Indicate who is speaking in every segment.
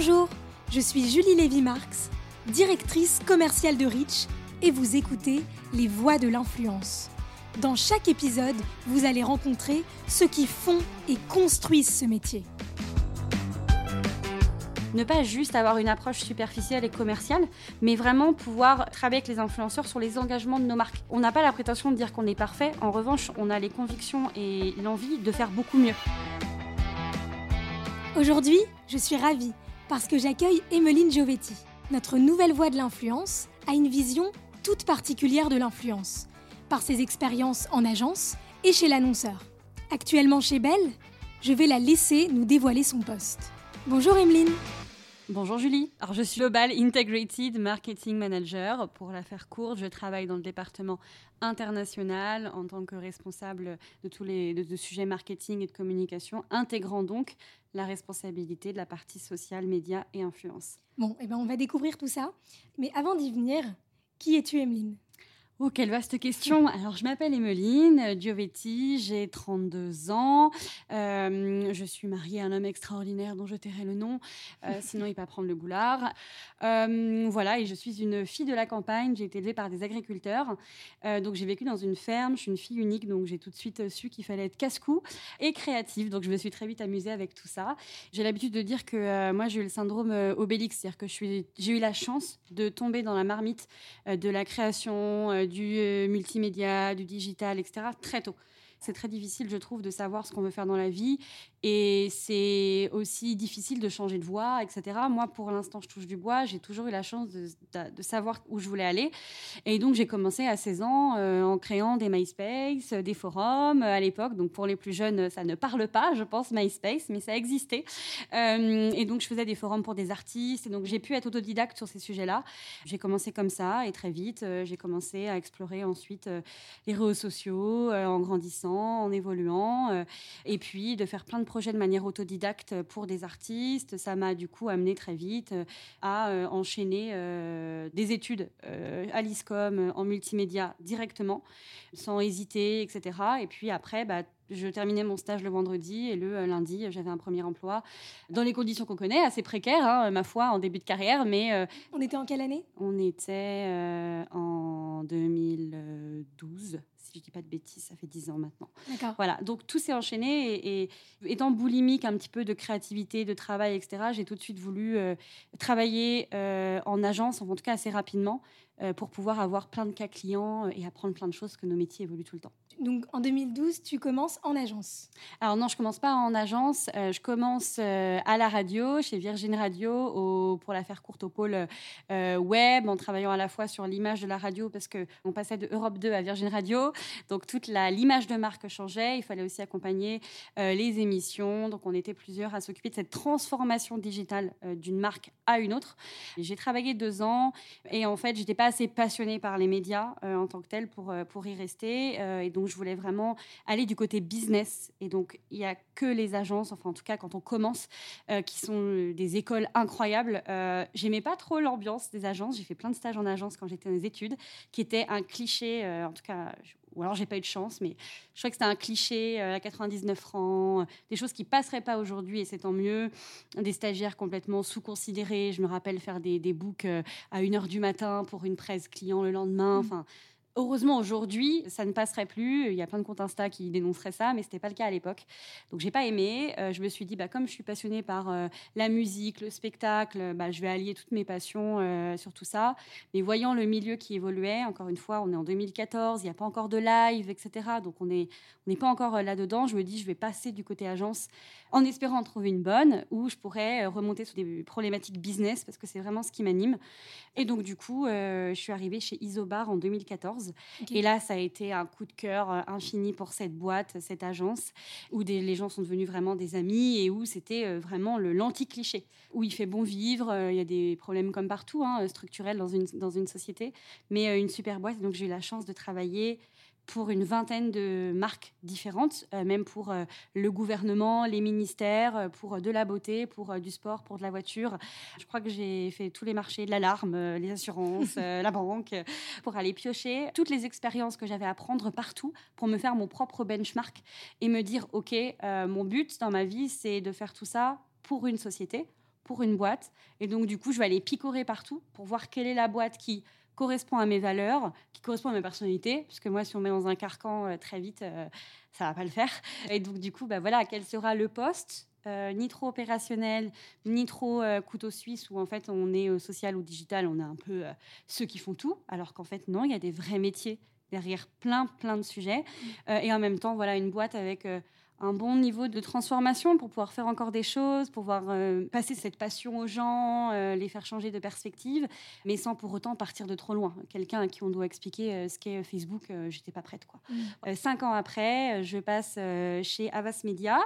Speaker 1: Bonjour, je suis Julie Lévy-Marx, directrice commerciale de Rich, et vous écoutez Les Voix de l'influence. Dans chaque épisode, vous allez rencontrer ceux qui font et construisent ce métier.
Speaker 2: Ne pas juste avoir une approche superficielle et commerciale, mais vraiment pouvoir travailler avec les influenceurs sur les engagements de nos marques. On n'a pas la prétention de dire qu'on est parfait, en revanche, on a les convictions et l'envie de faire beaucoup mieux.
Speaker 1: Aujourd'hui, je suis ravie parce que j'accueille Emeline Giovetti. Notre nouvelle voix de l'influence a une vision toute particulière de l'influence, par ses expériences en agence et chez l'annonceur. Actuellement chez Bell, je vais la laisser nous dévoiler son poste. Bonjour Emeline
Speaker 2: Bonjour Julie. Alors je suis Global Integrated Marketing Manager. Pour la faire courte, je travaille dans le département international en tant que responsable de tous les de, sujets marketing et de communication, intégrant donc la responsabilité de la partie sociale, médias et influence.
Speaker 1: Bon, eh ben on va découvrir tout ça. Mais avant d'y venir, qui es-tu Emeline?
Speaker 2: Oh, quelle vaste question. Alors, je m'appelle Emeline Giovetti, j'ai 32 ans. Euh, je suis mariée à un homme extraordinaire dont je tairai le nom, euh, sinon il va prendre le boulard. Euh, voilà, et je suis une fille de la campagne. J'ai été élevée par des agriculteurs. donc, j'ai vécu dans une ferme. Je suis une fille unique, donc j'ai tout de suite su qu'il fallait être casse-cou et créative. Donc, je me suis très vite amusée avec tout ça. J'ai l'habitude de dire que moi, j'ai eu le syndrome Obélix, c'est-à-dire que j'ai eu la chance de tomber dans la marmite de la création du euh, multimédia, du digital, etc., très tôt. C'est très difficile, je trouve, de savoir ce qu'on veut faire dans la vie. Et c'est aussi difficile de changer de voie, etc. Moi, pour l'instant, je touche du bois. J'ai toujours eu la chance de, savoir où je voulais aller. Et donc, j'ai commencé à 16 ans euh, en créant des MySpace, des forums euh, à l'époque. Donc, pour les plus jeunes, ça ne parle pas, je pense, MySpace, mais ça existait. Euh, et donc, je faisais des forums pour des artistes. Et donc, j'ai pu être autodidacte sur ces sujets-là. J'ai commencé comme ça et très vite, j'ai commencé à explorer ensuite les réseaux sociaux en grandissant, en évoluant. et puis, de faire plein de projet de manière autodidacte pour des artistes. Ça m'a du coup amené très vite euh, à euh, enchaîner euh, des études à l'ISCOM en multimédia directement, sans hésiter, etc. Et puis après, bah, je terminais mon stage le vendredi et le lundi, j'avais un premier emploi dans les conditions qu'on connaît, assez précaires, hein, ma foi, en début de carrière. Mais
Speaker 1: on était en quelle année?
Speaker 2: On était en 2012 si je dis pas de bêtises, ça fait dix ans maintenant. Voilà, donc tout s'est enchaîné et, étant boulimique un petit peu de créativité, de travail, etc., j'ai tout de suite voulu euh, travailler euh, en agence, en tout cas assez rapidement, euh, pour pouvoir avoir plein de cas clients et apprendre plein de choses que nos métiers évoluent tout le temps.
Speaker 1: Donc en 2012, tu commences en agence
Speaker 2: Alors non, je commence pas en agence. Euh, je commence euh, à la radio, chez Virgin Radio, pour la faire courte au pôle euh, web, en travaillant à la fois sur l'image de la radio parce que on passait de Europe 2 à Virgin Radio, donc toute l'image de marque changeait. Il fallait aussi accompagner les émissions, donc on était plusieurs à s'occuper de cette transformation digitale d'une marque une autre. J'ai travaillé deux ans et en fait, j'étais pas assez passionnée par les médias en tant que telle pour pour y rester et donc je voulais vraiment aller du côté business. Et donc, il n'y a que les agences, enfin en tout cas quand on commence, euh, qui sont euh, des écoles incroyables. Euh, J'aimais pas trop l'ambiance des agences. J'ai fait plein de stages en agence quand j'étais dans les études, qui était un cliché, euh, en tout cas, ou alors j'ai pas eu de chance, mais je crois que c'était un cliché à 99 francs, des choses qui passeraient pas aujourd'hui et c'est tant mieux. Des stagiaires complètement sous-considérés. Je me rappelle faire des, des books à 1h du matin pour une presse client le lendemain. Mmh. Enfin, Heureusement, aujourd'hui, ça ne passerait plus. Il y a plein de comptes Insta qui dénonceraient ça, mais ce n'était pas le cas à l'époque. Donc, j'ai pas aimé. Euh, je me suis dit, bah, comme je suis passionnée par euh, la musique, le spectacle, bah, je vais allier toutes mes passions euh, sur tout ça. Mais voyant le milieu qui évoluait, encore une fois, on est en 2014, il n'y a pas encore de live, etc. Donc, on n'est on pas encore là-dedans. Je me dis, je vais passer du côté agence en espérant en trouver une bonne où je pourrais remonter sur des problématiques business parce que c'est vraiment ce qui m'anime. Et donc, du coup, je suis arrivée chez Isobar en 2014. Et là, ça a été un coup de cœur euh, infini pour cette boîte, cette agence, où des, les gens sont devenus vraiment des amis et où c'était euh, vraiment le l'anti-cliché, où il fait bon vivre. Euh, il y a des problèmes comme partout, hein, structurels dans une, dans une société, mais une super boîte. Donc j'ai eu la chance de travailler pour une vingtaine de marques différentes, euh, même pour euh, le gouvernement, les ministères, euh, pour de la beauté, pour du sport, pour de la voiture. Je crois que j'ai fait tous les marchés, l'alarme, les assurances, la banque, pour aller piocher toutes les expériences que j'avais à prendre partout pour me faire mon propre benchmark et me dire, OK, mon but dans ma vie, c'est de faire tout ça pour une société, pour une boîte. Et donc, du coup, je vais aller picorer partout pour voir quelle est la boîte qui correspond à mes valeurs, qui correspond à ma personnalité, parce que moi, si on met dans un carcan euh, très vite, euh, ça va pas le faire. Et donc, du coup, bah, voilà, quel sera le poste euh, ni trop opérationnel, ni trop couteau suisse, où en fait on est social ou digital, on est un peu ceux qui font tout, alors qu'en fait non, il y a des vrais métiers derrière plein, plein de sujets. Mmh. et en même temps, voilà, une boîte avec un bon niveau de transformation pour pouvoir faire encore des choses, pour pouvoir euh, passer cette passion aux gens, euh, les faire changer de perspective, mais sans pour autant partir de trop loin. Quelqu'un à qui on doit expliquer euh, ce qu'est Facebook, j'étais pas prête. Quoi. Mm. cinq ans après, je passe chez Avas Media,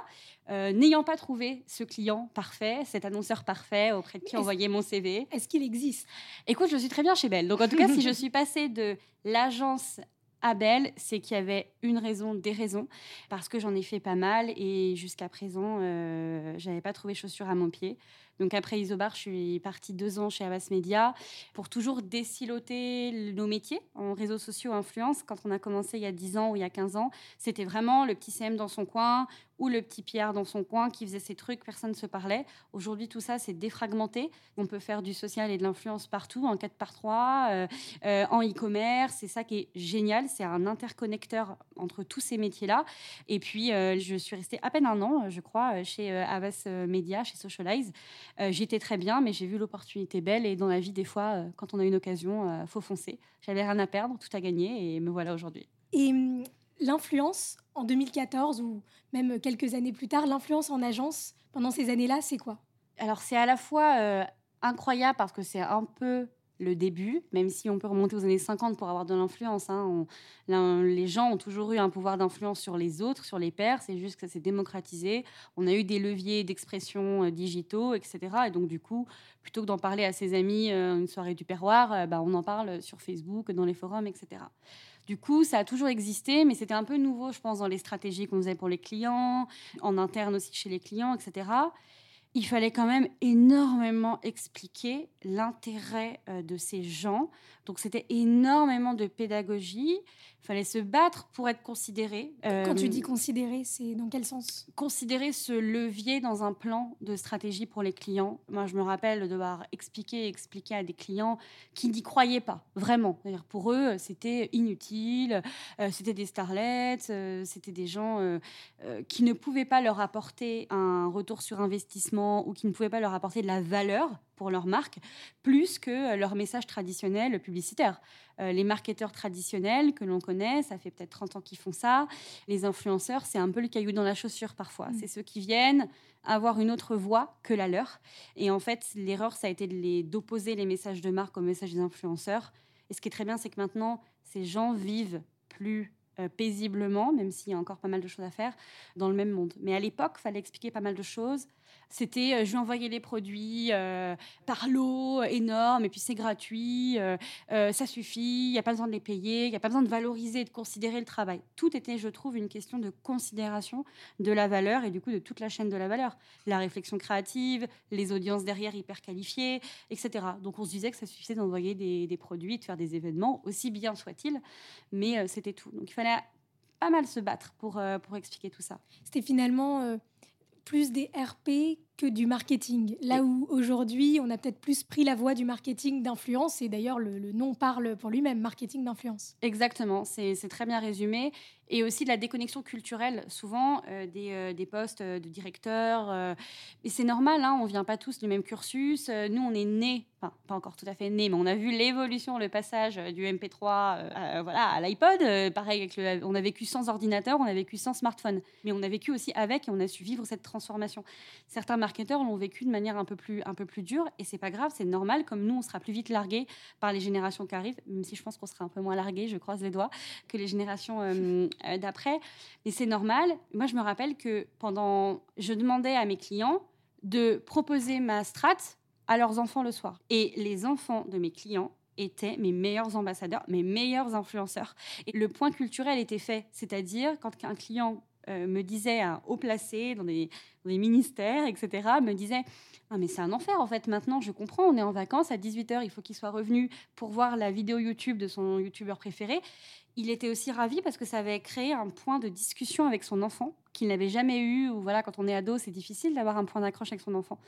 Speaker 2: n'ayant pas trouvé ce client parfait, cet annonceur parfait auprès de qui envoyer mon CV.
Speaker 1: Est-ce qu'il existe?
Speaker 2: Écoute, je suis très bien chez Belle. Donc en tout cas, si je suis passée de l'agence Abel, c'est qu'il y avait une raison, des raisons, parce que j'en ai fait pas mal et jusqu'à présent, euh, j'avais pas trouvé chaussures à mon pied. Donc après Isobar, je suis partie deux ans chez Avas Media pour toujours déciloter nos métiers en réseaux sociaux influence. Quand on a commencé il y a 10 ans ou il y a 15 ans, c'était vraiment le petit CM dans son coin ou le petit Pierre dans son coin qui faisait ses trucs, personne ne se parlait. Aujourd'hui, tout ça, c'est défragmenté. On peut faire du social et de l'influence partout, en 4 par 3, euh, euh, en e-commerce. C'est ça qui est génial. C'est un interconnecteur entre tous ces métiers-là. Et puis, euh, je suis restée à peine un an, je crois, chez Avas Media, chez Socialize. J'étais très bien, mais j'ai vu l'opportunité belle. Et dans la vie, des fois, quand on a une occasion, faut foncer. J'avais rien à perdre, tout à gagner, et me voilà aujourd'hui.
Speaker 1: Et hum, l'influence en 2014 ou même quelques années plus tard, l'influence en agence pendant ces années-là, c'est quoi?
Speaker 2: Alors c'est à la fois euh, incroyable parce que c'est un peu le début, même si on peut remonter aux années 50 pour avoir de l'influence. Hein, les gens ont toujours eu un pouvoir d'influence sur les autres, sur les pairs. C'est juste que ça s'est démocratisé. On a eu des leviers d'expression euh, digitaux, etc. Et donc, du coup, plutôt que d'en parler à ses amis euh, une soirée du perroir, bah, on en parle sur Facebook, dans les forums, etc. Du coup, ça a toujours existé, mais c'était un peu nouveau, je pense, dans les stratégies qu'on faisait pour les clients, en interne aussi chez les clients, etc il fallait quand même énormément expliquer l'intérêt euh, de ces gens. Donc c'était énormément de pédagogie. Fallait se battre pour être considéré.
Speaker 1: Quand tu euh, dis considéré, c'est dans quel sens?
Speaker 2: Considérer ce levier dans un plan de stratégie pour les clients. Moi, je me rappelle de devoir expliquer, expliquer à des clients qui n'y croyaient pas, vraiment. Pour eux, c'était inutile, euh, c'était des starlets, euh, c'était des gens qui ne pouvaient pas leur apporter un retour sur investissement ou qui ne pouvaient pas leur apporter de la valeur pour leur marque, plus que leur message traditionnel publicitaire. Euh, les marketeurs traditionnels que l'on connaît, ça fait peut-être 30 ans qu'ils font ça. Les influenceurs, c'est un peu le caillou dans la chaussure parfois. Mm. C'est ceux qui viennent avoir une autre voix que la leur. Et en fait, l'erreur, ça a été d'opposer les messages de marque aux messages des influenceurs. Et ce qui est très bien, c'est que maintenant, ces gens vivent plus euh, paisiblement, même s'il y a encore pas mal de choses à faire, dans le même monde. Mais à l'époque, il fallait expliquer pas mal de choses. C'était, euh, je lui envoyais les produits euh, par lot, énorme, et puis c'est gratuit, euh, ça suffit, il n'y a pas besoin de les payer, il n'y a pas besoin de valoriser de considérer le travail. Tout était, je trouve, une question de considération de la valeur et du coup de toute la chaîne de la valeur. La réflexion créative, les audiences derrière hyper qualifiées, etc. Donc on se disait que ça suffisait d'envoyer des, des produits, de faire des événements, aussi bien soit-il, mais c'était tout. Donc il fallait pas mal se battre pour, pour expliquer tout ça.
Speaker 1: C'était finalement plus des RP que du marketing. Là où aujourd'hui, on a peut-être plus pris la voie du marketing d'influence, et d'ailleurs le, nom parle pour lui-même, marketing d'influence.
Speaker 2: Exactement, c'est très bien résumé. Et aussi de la déconnexion culturelle, souvent euh, des, euh, des, postes de directeur. et c'est normal, hein, on ne vient pas tous du même cursus. nous, on est nés, enfin pas encore tout à fait nés, mais on a vu l'évolution, le passage du MP3 à, voilà, à l'iPod. pareil, avec le, on a vécu sans ordinateur, on a vécu sans smartphone. Mais on a vécu aussi avec et on a su vivre cette transformation. Certains marketeurs l'ont vécu de manière un peu plus, un peu plus dure et c'est pas grave, c'est normal. Comme nous, on sera plus vite largués par les générations qui arrivent, même si je pense qu'on sera un peu moins largués, je croise les doigts, que les générations euh, euh, d'après. Mais c'est normal. Moi, je me rappelle que pendant, je demandais à mes clients de proposer ma strat à leurs enfants le soir. Et les enfants de mes clients étaient mes meilleurs ambassadeurs, mes meilleurs influenceurs. Et le point culturel était fait, c'est-à-dire quand un client euh, me disait un haut placé dans des, ministères, etc., me disait ah, mais c'est un enfer en fait. Maintenant, je comprends, on est en vacances à 18h, il faut qu'il soit revenu pour voir la vidéo YouTube de son YouTubeur préféré. il était aussi ravi parce que ça avait créé un point de discussion avec son enfant qu'il n'avait jamais eu. Ou voilà, quand on est ado, c'est difficile d'avoir un point d'accroche avec son enfant.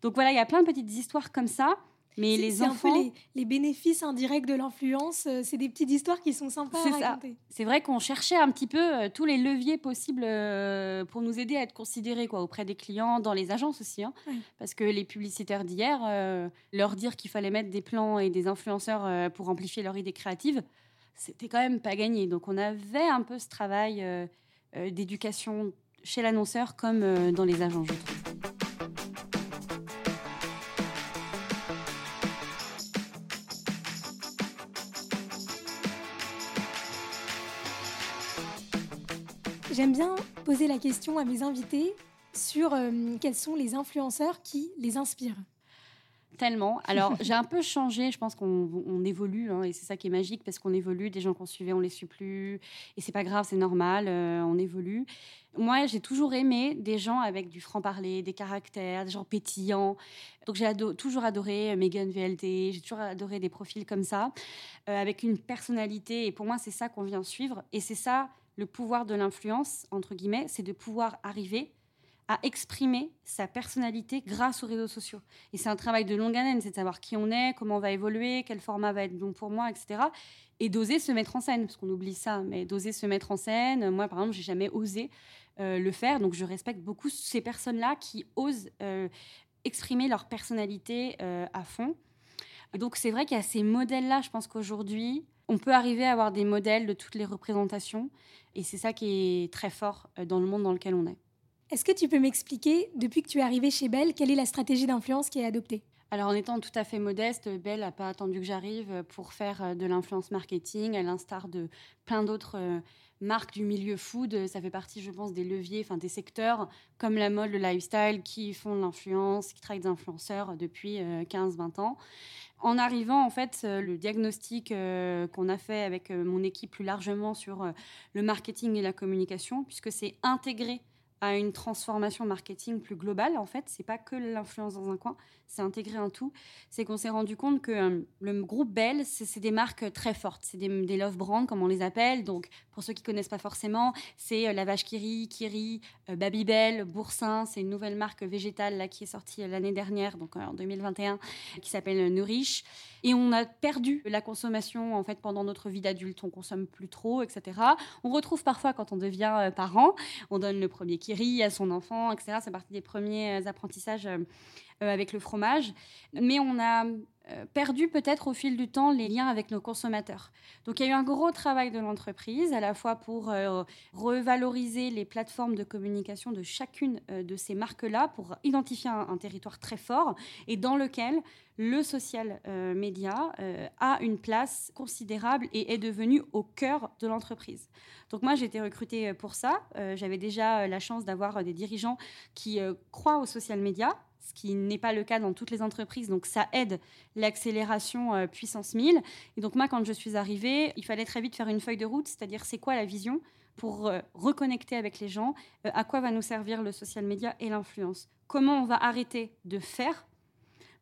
Speaker 2: Donc voilà, il y a plein de petites histoires comme ça. Mais les enfants,
Speaker 1: un peu les, bénéfices indirects de l'influence, euh, c'est des petites histoires qui sont sympas à raconter.
Speaker 2: C'est vrai qu'on cherchait un petit peu euh, tous les leviers possibles euh, pour nous aider à être considérés quoi, auprès des clients, dans les agences aussi. Hein. Parce que les publicitaires d'hier, leur dire qu'il fallait mettre des plans et des influenceurs pour amplifier leur idée créative, c'était quand même pas gagné. Donc on avait un peu ce travail d'éducation chez l'annonceur comme dans les agences,
Speaker 1: J'aime bien poser la question à mes invités sur euh, quels sont les influenceurs qui les inspirent.
Speaker 2: Tellement. Alors, j'ai un peu changé. Je pense qu'on évolue, hein, et c'est ça qui est magique parce qu'on évolue. Des gens qu'on suivait, on les suit plus, et c'est pas grave, c'est normal. Euh, on évolue. Moi, j'ai toujours aimé des gens avec du franc-parler, des caractères, des gens pétillants. Donc, j'ai toujours adoré Megan VLT. J'ai toujours adoré des profils comme ça, euh, avec une personnalité. Et pour moi, c'est ça qu'on vient suivre. Et c'est ça le pouvoir de l'influence, entre guillemets, c'est de pouvoir arriver à exprimer sa personnalité grâce aux réseaux sociaux. Et c'est un travail de longue haleine, c'est de savoir qui on est, comment on va évoluer, quel format va être bon pour moi, etc. Et d'oser se mettre en scène, parce qu'on oublie ça, mais d'oser se mettre en scène. Moi, par exemple, j'ai jamais osé euh, le faire, donc je respecte beaucoup ces personnes-là qui osent euh, exprimer leur personnalité euh, à fond. donc c'est vrai qu'il y a ces modèles-là, je pense qu'aujourd'hui, on peut arriver à avoir des modèles de toutes les représentations. Et c'est ça qui est très fort euh, dans le monde dans lequel on est.
Speaker 1: Est-ce que tu peux m'expliquer, depuis que tu es arrivée chez Bell, quelle est la stratégie d'influence qui est adoptée?
Speaker 2: Alors en étant tout à fait modeste, Bell n'a pas attendu que j'arrive pour faire euh, de l'influence marketing, à l'instar de plein d'autres euh, marques du milieu food. Ça fait partie, je pense, des leviers, enfin des secteurs comme la mode, le lifestyle, qui font de l'influence, qui travaillent des influenceurs depuis 15-20 ans. En arrivant, en fait, euh, le diagnostic euh, qu'on a fait avec euh, mon équipe plus largement sur le marketing et la communication, puisque c'est intégré à une transformation marketing plus globale, en fait, c'est pas que l'influence dans un coin, c'est intégrer un tout, c'est qu'on s'est rendu compte que euh, le groupe Bell, c'est des marques très fortes, c'est des, love brands comme on les appelle. Donc pour ceux qui connaissent pas forcément, c'est euh, la vache Kiri, Kiri, euh, Babybel, Boursin, c'est une nouvelle marque végétale là qui est sortie l'année dernière, donc en 2021, qui s'appelle Nourish. Et on a perdu la consommation en fait pendant notre vie d'adulte, on consomme plus trop, etc. On retrouve parfois quand on devient parent, on donne le premier À son enfant, etc. C'est partie des premiers apprentissages euh, avec le fromage. Mais on a euh, perdu peut-être au fil du temps les liens avec nos consommateurs. Donc il y a eu un gros travail de l'entreprise, à la fois pour euh, revaloriser les plateformes de communication de chacune de ces marques-là, pour identifier un, territoire très fort et dans lequel le social média a une place considérable et est devenu au cœur de l'entreprise. Donc moi j'ai été recrutée pour ça. J'avais déjà la chance d'avoir des dirigeants qui croient au social média ce qui n'est pas le cas dans toutes les entreprises. Donc ça aide l'accélération euh, puissance 1000. Et donc moi, quand je suis arrivée, il fallait très vite faire une feuille de route, c'est-à-dire c'est quoi la vision pour euh, reconnecter avec les gens, euh, à quoi va nous servir le social media et l'influence, comment on va arrêter de faire,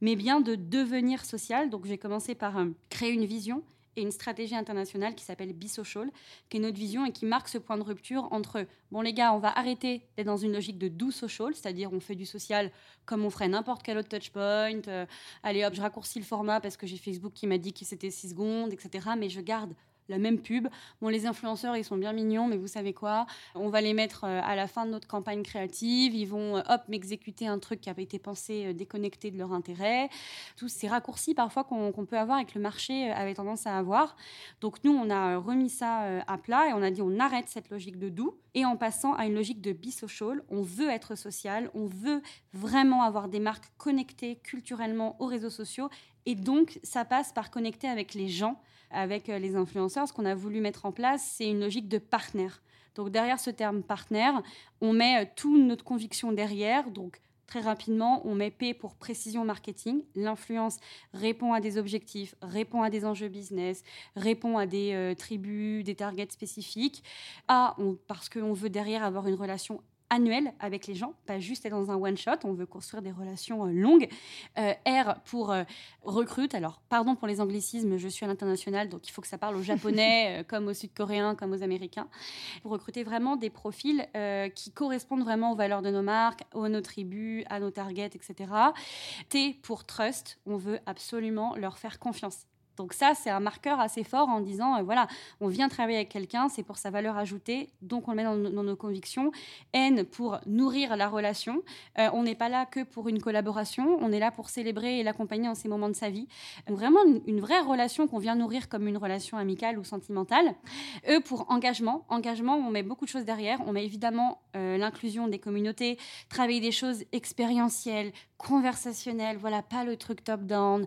Speaker 2: mais bien de devenir social. Donc j'ai commencé par créer une vision et une stratégie internationale qui s'appelle Bisocial, qui est notre vision et qui marque ce point de rupture entre, bon les gars, on va arrêter d'être dans une logique de do social, c'est-à-dire on fait du social comme on ferait n'importe quel autre touchpoint, euh, allez hop, je raccourcis le format parce que j'ai Facebook qui m'a dit que c'était 6 secondes, etc. Mais je garde la même pub. Bon, les influenceurs, ils sont bien mignons, mais vous savez quoi? On va les mettre euh, à la fin de notre campagne créative. Ils vont, euh, hop, m'exécuter un truc qui avait été pensé euh, déconnecté de leur intérêt. Tous ces raccourcis parfois qu'on peut avoir et que le marché avait tendance à avoir. Donc nous, on a remis ça à plat et on a dit on arrête cette logique de doux et en passant à une logique de bi-social. On veut être social, on veut vraiment avoir des marques connectées culturellement aux réseaux sociaux et donc ça passe par connecter avec les gens avec euh, les influenceurs, ce qu'on a voulu mettre en place, c'est une logique de partenaire. Donc derrière ce terme partenaire, on met euh, toute notre conviction derrière. Donc très rapidement, on met P pour précision marketing. L'influence répond à des objectifs, répond à des enjeux business, répond à des euh, tribus, des targets spécifiques. A, parce qu'on veut derrière avoir une relation annuelle avec les gens, pas juste être dans un one-shot. On veut construire des relations euh, longues. Euh, R pour euh, recrute. Alors, pardon pour les anglicismes, je suis à l'international, donc il faut que ça parle aux japonais, comme aux sud-coréens, comme aux américains. Pour recruter vraiment des profils qui correspondent vraiment aux valeurs de nos marques, à nos tribus, à nos targets, etc. T pour trust. On veut absolument leur faire confiance. Donc ça, c'est un marqueur assez fort en disant, euh, voilà, on vient travailler avec quelqu'un, c'est pour sa valeur ajoutée, donc on le met dans, nos convictions. N pour nourrir la relation. Euh, on n'est pas là que pour une collaboration, on est là pour célébrer et l'accompagner en ces moments de sa vie. vraiment une, vraie relation qu'on vient nourrir comme une relation amicale ou sentimentale. E pour engagement. Engagement, on met beaucoup de choses derrière. On met évidemment euh, l'inclusion des communautés, travailler des choses expérientielles, conversationnelles, voilà, pas le truc top-down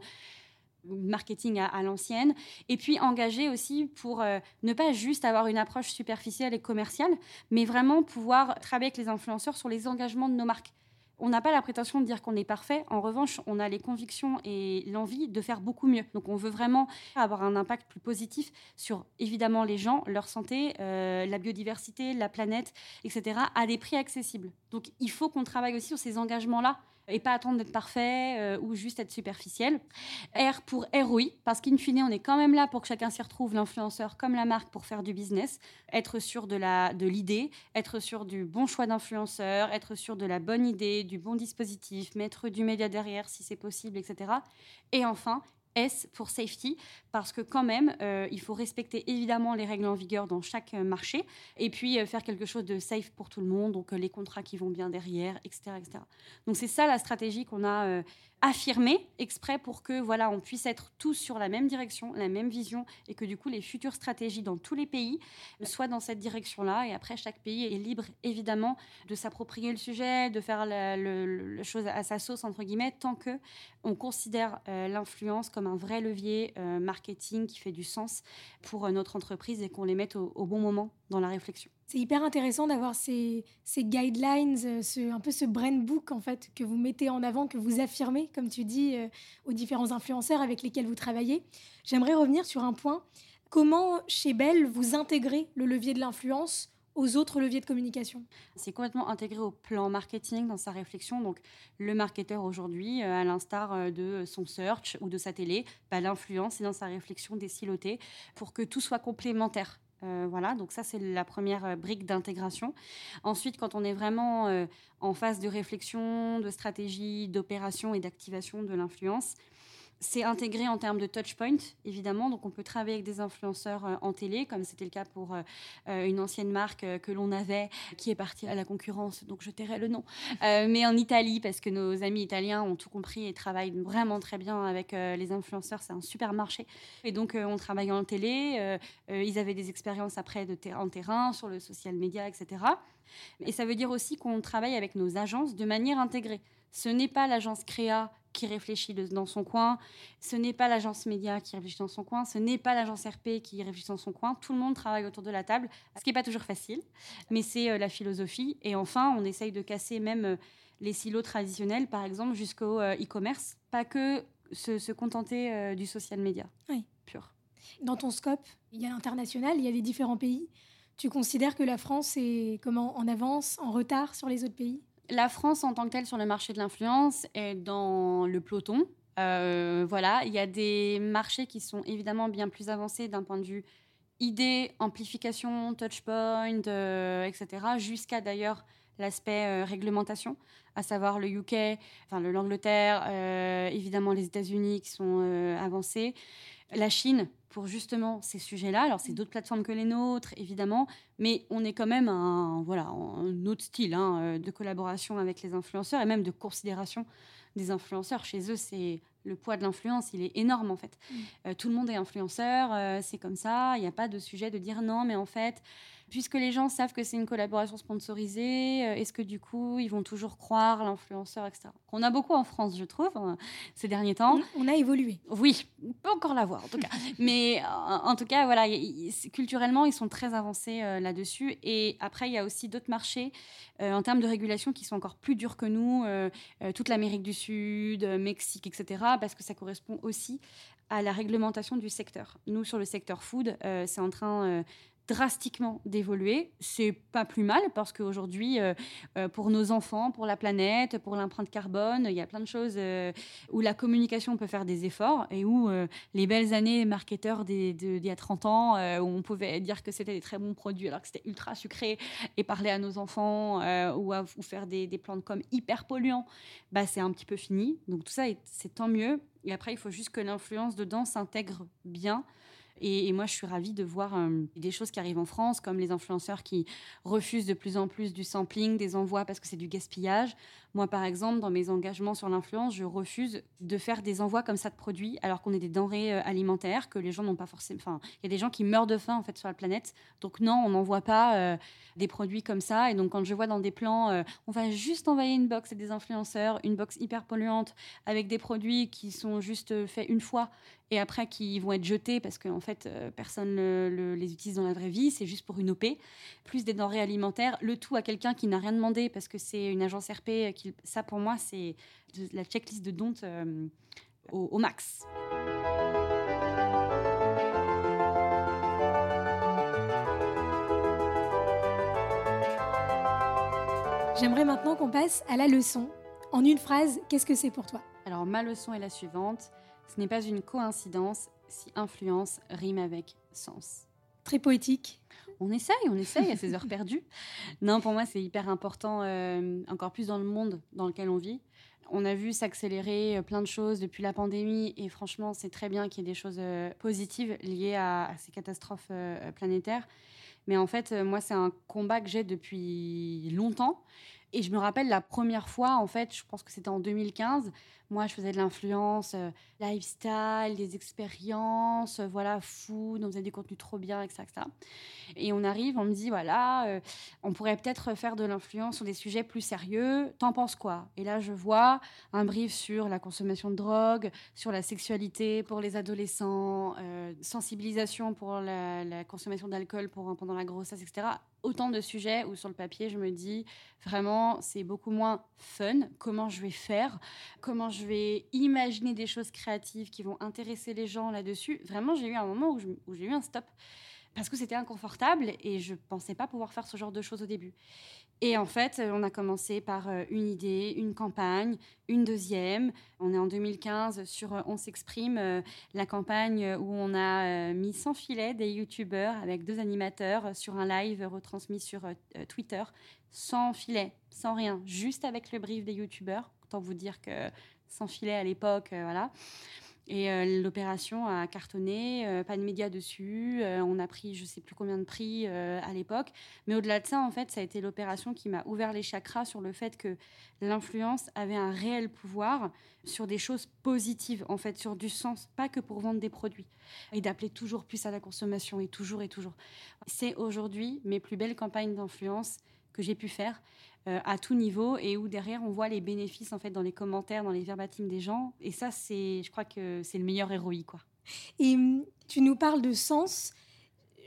Speaker 2: marketing à, l'ancienne, et puis engager aussi pour euh, ne pas juste avoir une approche superficielle et commerciale, mais vraiment pouvoir travailler avec les influenceurs sur les engagements de nos marques. On n'a pas la prétention de dire qu'on est parfait. En revanche, on a les convictions et l'envie de faire beaucoup mieux. Donc, on veut vraiment avoir un impact plus positif sur, évidemment, les gens, leur santé, euh, la biodiversité, la planète, etc., à des prix accessibles. Donc, il faut qu'on travaille aussi sur ces engagements-là et pas attendre d'être parfait euh, ou juste être superficiel. R pour ROI, parce qu'in fine, on est quand même là pour que chacun s'y retrouve, l'influenceur comme la marque, pour faire du business, être sûr de l'idée, de être sûr du bon choix d'influenceur, être sûr de la bonne idée, du bon dispositif, mettre du média derrière si c'est possible, etc. Et enfin, S pour safety, parce que quand même, euh, il faut respecter évidemment les règles en vigueur dans chaque euh, marché, et puis euh, faire quelque chose de safe pour tout le monde, donc les contrats qui vont bien derrière, etc. etc. Donc c'est ça la stratégie qu'on a affirmé exprès pour que voilà, on puisse être tous sur la même direction, la même vision, et que du coup les futures stratégies dans tous les pays soient dans cette direction-là. Et après, chaque pays est libre évidemment de s'approprier le sujet, de faire la, chose à sa sauce entre guillemets, tant que on considère euh, l'influence comme un vrai levier euh, marketing qui fait du sens pour euh, notre entreprise et qu'on les mette au, au bon moment dans la réflexion.
Speaker 1: C'est hyper intéressant d'avoir ces, guidelines, euh, un peu ce brand book en fait que vous mettez en avant, que vous affirmez, comme tu dis, euh, aux différents influenceurs avec lesquels vous travaillez. J'aimerais revenir sur un point. Comment, chez Bell, vous intégrez le levier de l'influence aux autres leviers de communication?
Speaker 2: C'est complètement intégré au plan marketing dans sa réflexion. Donc, le marketeur aujourd'hui, euh, à l'instar de son search ou de sa télé, bah, l'influence est dans sa réflexion décilotée pour que tout soit complémentaire. Euh, voilà, donc ça c'est la première euh, brique d'intégration. Ensuite, quand on est vraiment euh, en phase de réflexion, de stratégie, d'opération et d'activation de l'influence, c'est intégré en termes de touchpoint, évidemment. Donc, on peut travailler avec des influenceurs euh, en télé, comme c'était le cas pour euh, euh, une ancienne marque que l'on avait, qui est partie à la concurrence, donc je tairai le nom. mais en Italie, parce que nos amis italiens ont tout compris et travaillent vraiment très bien avec les influenceurs, c'est un super marché. Et donc, on travaille en télé. ils avaient des expériences après de en terrain, sur le social media, etc. Et ça veut dire aussi qu'on travaille avec nos agences de manière intégrée. Ce n'est pas l'agence créa qui réfléchit dans son coin, ce n'est pas l'agence média qui réfléchit dans son coin, ce n'est pas l'agence RP qui réfléchit dans son coin. Tout le monde travaille autour de la table, ce qui n'est pas toujours facile, mais c'est euh, la philosophie. Et enfin, on essaye de casser même euh, les silos traditionnels, par exemple, jusqu'au euh, e-commerce, pas que se, contenter du social media
Speaker 1: oui.
Speaker 2: pur.
Speaker 1: Dans ton scope, il y a l'international, il y a les différents pays. Tu considères que la France est comment en avance, en retard sur les autres pays?
Speaker 2: La France en tant que telle sur le marché de l'influence est dans le peloton. Euh, voilà, il y a des marchés qui sont évidemment bien plus avancés d'un point de vue idée, amplification, touchpoint, euh, etc., jusqu'à d'ailleurs l'aspect euh, réglementation, à savoir le UK, enfin l'Angleterre, évidemment les États-Unis qui sont avancés, la Chine pour justement ces sujets-là. Alors, c'est d'autres plateformes que les nôtres, évidemment, mais on est quand même un, voilà, un autre style hein, euh, de collaboration avec les influenceurs et même de considération des influenceurs. Chez eux, c'est le poids de l'influence, il est énorme en fait. Mm. Euh, tout le monde est influenceur, euh, c'est comme ça. Il n'y a pas de sujet de dire non, mais en fait, puisque les gens savent que c'est une collaboration sponsorisée, euh, est-ce que du coup, ils vont toujours croire l'influenceur, etc. On a beaucoup en France, je trouve, hein, ces derniers temps.
Speaker 1: On a évolué.
Speaker 2: Oui, on peut encore l'avoir en tout cas. Mais en, tout cas, voilà, culturellement, ils sont très avancés là-dessus. Et après, il y a aussi d'autres marchés en termes de régulation qui sont encore plus durs que nous, toute l'Amérique du Sud, Mexique, etc. Parce que ça correspond aussi à la réglementation du secteur. Nous, sur le secteur food, c'est en train drastiquement d'évoluer. C'est pas plus mal parce qu'aujourd'hui, euh, euh, pour nos enfants, pour la planète, pour l'empreinte carbone, il y a plein de choses euh, où la communication peut faire des efforts et où les belles années marketeurs d'il y a 30 ans, où on pouvait dire que c'était des très bons produits alors que c'était ultra sucré et parler à nos enfants ou, faire des, des plans de com hyper polluants, bah, c'est un petit peu fini. Donc tout ça, c'est tant mieux. Et après, il faut juste que l'influence dedans s'intègre bien et, moi, je suis ravie de voir euh, des choses qui arrivent en France, comme les influenceurs qui refusent de plus en plus du sampling, des envois parce que c'est du gaspillage. Moi, par exemple, dans mes engagements sur l'influence, je refuse de faire des envois comme ça de produits alors qu'on est des denrées euh, alimentaires, que les gens n'ont pas forcément. Enfin, il y a des gens qui meurent de faim en fait sur la planète. Donc non, on n'envoie pas euh, des produits comme ça. Et donc quand je vois dans des plans, on va juste envoyer une box à des influenceurs, une box hyper polluante avec des produits qui sont juste faits une fois et après qui vont être jetés parce qu'en fait euh, personne ne les utilise dans la vraie vie, c'est juste pour une OP, plus des denrées alimentaires, le tout à quelqu'un qui n'a rien demandé parce que c'est une agence RP, euh, qui, ça pour moi c'est la checklist de dont euh, au, max.
Speaker 1: J'aimerais maintenant qu'on passe à la leçon. En une phrase, qu'est-ce que c'est pour toi?
Speaker 2: Alors ma leçon est la suivante. Ce n'est pas une coïncidence si influence rime avec sens.
Speaker 1: Très poétique.
Speaker 2: On essaye, on essaye à ces heures perdues. Non, pour moi, c'est hyper important, euh, encore plus dans le monde dans lequel on vit. On a vu s'accélérer euh, plein de choses depuis la pandémie et franchement, c'est très bien qu'il y ait des choses euh, positives liées à, ces catastrophes planétaires. Mais en fait, moi, c'est un combat que j'ai depuis longtemps. Et je me rappelle la première fois, en fait, je pense que c'était en 2015, moi, je faisais de l'influence, euh, lifestyle, des expériences, euh, voilà, food, on faisait des contenus trop bien, etc. Et on arrive, on me dit, voilà, euh, on pourrait peut-être faire de l'influence sur des sujets plus sérieux. T'en penses quoi? Et là, je vois un brief sur la consommation de drogue, sur la sexualité pour les adolescents, sensibilisation pour la, la consommation d'alcool pendant la grossesse, etc autant de sujets où sur le papier, je me dis vraiment, c'est beaucoup moins fun. Comment je vais faire? Comment je vais imaginer des choses créatives qui vont intéresser les gens là-dessus Vraiment, j'ai eu un moment où j'ai eu un stop parce que c'était inconfortable et je pensais pas pouvoir faire ce genre de choses au début. Et en fait, on a commencé par euh, une idée, une campagne, une deuxième. On est en 2015 sur euh, On s'exprime, euh, la campagne où on a mis sans filet des youtubeurs avec deux animateurs sur un live retransmis sur Twitter, sans filet, sans rien, juste avec le brief des youtubeurs. Autant vous dire que sans à l'époque, voilà. Et euh, l'opération a cartonné, euh, pas de médias dessus. Euh, on a pris je sais plus combien de prix à l'époque. Mais au-delà de ça, en fait, ça a été l'opération qui m'a ouvert les chakras sur le fait que l'influence avait un réel pouvoir sur des choses positives, en fait, sur du sens, pas que pour vendre des produits. Et d'appeler toujours plus à la consommation et toujours et toujours. C'est aujourd'hui mes plus belles campagnes d'influence que j'ai pu faire. Euh, à tout niveau et où derrière on voit les bénéfices en fait dans les commentaires, dans les verbatims des gens. Et ça, c'est, je crois que c'est le meilleur héroïque quoi.
Speaker 1: Et hum, tu nous parles de sens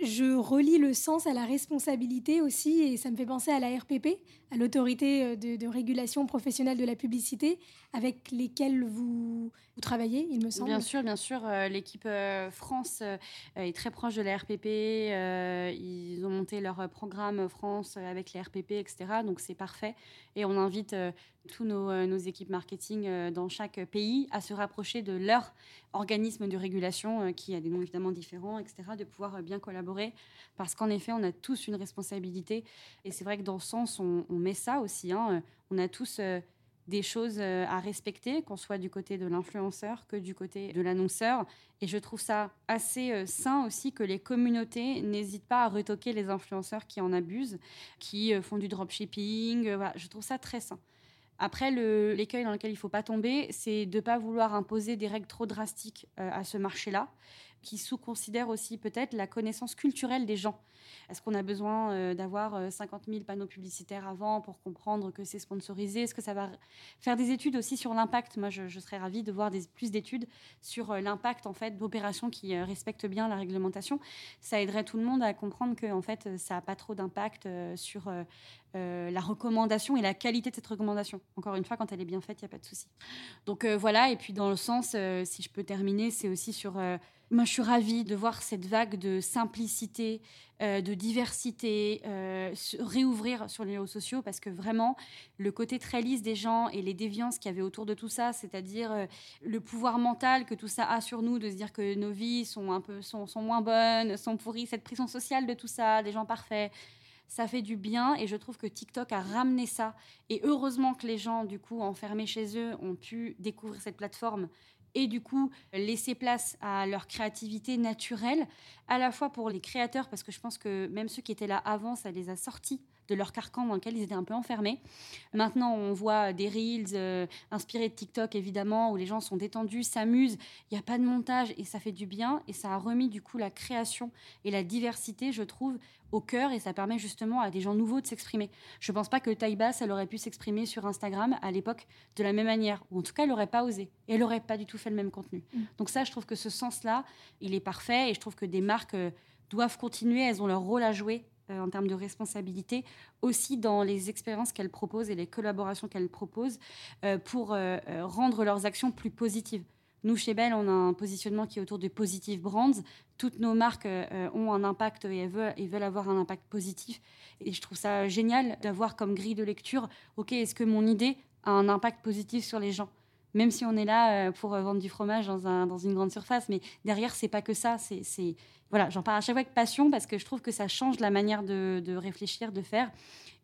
Speaker 1: je relie le sens à la responsabilité aussi, et ça me fait penser à la RPP, à l'autorité euh, de, régulation professionnelle de la publicité, avec lesquelles vous, travaillez, il me semble.
Speaker 2: Bien sûr, bien sûr. Euh, l'équipe euh, France est très proche de la RPP. ils ont monté leur programme France avec les RPP, etc. Donc c'est parfait. Et on invite tous nos, équipes marketing dans chaque pays à se rapprocher de leur organisme de régulation, qui a des noms évidemment différents, etc., de pouvoir bien collaborer. Parce qu'en effet, on a tous une responsabilité. Et c'est vrai que dans ce sens, on, met ça aussi. Hein. On a tous euh, des choses euh, à respecter, qu'on soit du côté de l'influenceur que du côté de l'annonceur. Et je trouve ça assez euh, sain aussi que les communautés n'hésitent pas à retoquer les influenceurs qui en abusent, qui font du dropshipping. Je trouve ça très sain. Après, l'écueil dans lequel il ne faut pas tomber, c'est de ne pas vouloir imposer des règles trop drastiques à ce marché-là qui sous-considère aussi peut-être la connaissance culturelle des gens. Est-ce qu'on a besoin euh, d'avoir 50 euh, 000 panneaux publicitaires avant pour comprendre que c'est sponsorisé? Est-ce que ça va faire des études aussi sur l'impact? Moi, je, serais ravie de voir plus d'études sur euh, l'impact en fait d'opérations qui respectent bien la réglementation. Ça aiderait tout le monde à comprendre que en fait, ça n'a pas trop d'impact sur la recommandation et la qualité de cette recommandation. Encore une fois, quand elle est bien faite, il n'y a pas de souci. Donc voilà, et puis dans le sens, si je peux terminer, c'est aussi sur Moi, je suis ravie de voir cette vague de simplicité, euh, de diversité euh, se réouvrir sur les réseaux sociaux parce que vraiment, le côté très lisse des gens et les déviances qu'il y avait autour de tout ça, c'est-à-dire euh, le pouvoir mental que tout ça a sur nous, de se dire que nos vies sont un peu sont, moins bonnes, sont pourries, cette pression sociale de tout ça, des gens parfaits ça fait du bien et je trouve que TikTok a ramené ça. Et heureusement que les gens, du coup, enfermés chez eux, ont pu découvrir cette plateforme et du coup laisser place à leur créativité naturelle, à la fois pour les créateurs, parce que je pense que même ceux qui étaient là avant, ça les a sortis de leur carcan dans lequel ils étaient un peu enfermés. Maintenant, on voit des reels euh, inspirés de TikTok, évidemment, où les gens sont détendus, s'amusent, il n'y a pas de montage et ça fait du bien et ça a remis du coup la création et la diversité, je trouve, au cœur et ça permet justement à des gens nouveaux de s'exprimer. Je ne pense pas que Taïba, elle aurait pu s'exprimer sur Instagram à l'époque de la même manière, ou en tout cas, elle n'aurait pas osé et elle n'aurait pas du tout fait le même contenu. Mm. Donc ça, je trouve que ce sens-là, il est parfait et je trouve que des marques euh, doivent continuer, elles ont leur rôle à jouer euh, en termes de responsabilité, aussi dans les expériences qu'elles proposent et les collaborations qu'elles proposent euh, pour euh, rendre leurs actions plus positives. Nous, chez Bell, on a un positionnement qui est autour de positive brands. Toutes nos marques ont un impact et veulent, veulent, avoir un impact positif. Et je trouve ça génial d'avoir comme grille de lecture, OK, est-ce que mon idée a un impact positif sur les gens? Même si on est là pour vendre du fromage dans, un, dans une grande surface, mais derrière, c'est pas que ça. C'est voilà, j'en parle à chaque fois avec passion parce que je trouve que ça change la manière de, réfléchir, de faire,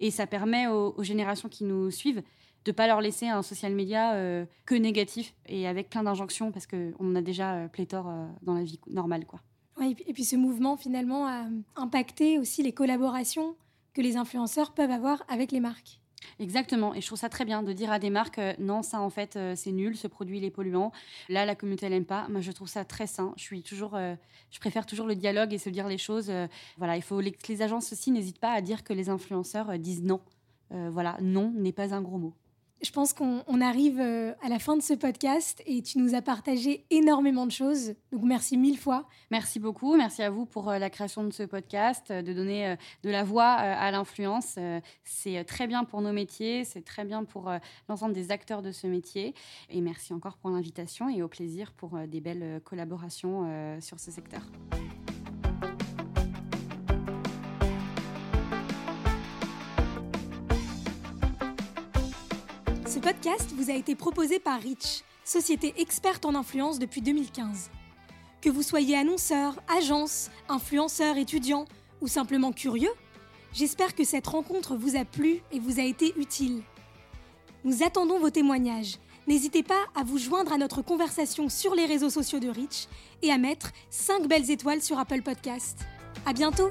Speaker 2: et ça permet aux, générations qui nous suivent de pas leur laisser un social media euh, que négatif et avec plein d'injonctions parce qu'on en a déjà euh, pléthore euh, dans la vie normale, quoi.
Speaker 1: et puis ce mouvement finalement a impacté aussi les collaborations que les influenceurs peuvent avoir avec les marques.
Speaker 2: Exactement, et je trouve ça très bien de dire à des marques euh, non, ça en fait euh, c'est nul, ce produit il est polluant. Là, la communauté elle aime pas. Moi, je trouve ça très sain. Je suis toujours, euh, je préfère toujours le dialogue et se dire les choses. voilà, il faut les, les agences aussi n'hésitent pas à dire que les influenceurs disent non. voilà, non n'est pas un gros mot.
Speaker 1: Je pense qu'on arrive euh, à la fin de ce podcast et tu nous as partagé énormément de choses. Donc merci mille fois.
Speaker 2: Merci beaucoup. Merci à vous pour euh, la création de ce podcast, euh, de donner de la voix à l'influence. C'est très bien pour nos métiers, c'est très bien pour l'ensemble des acteurs de ce métier. Et merci encore pour l'invitation et au plaisir pour des belles collaborations sur ce secteur.
Speaker 1: Podcast vous a été proposé par Rich, société experte en influence depuis 2015. Que vous soyez annonceur, agence, influenceur, étudiant ou simplement curieux, j'espère que cette rencontre vous a plu et vous a été utile. Nous attendons vos témoignages. N'hésitez pas à vous joindre à notre conversation sur les réseaux sociaux de Rich et à mettre 5 belles étoiles sur Apple Podcast. À bientôt!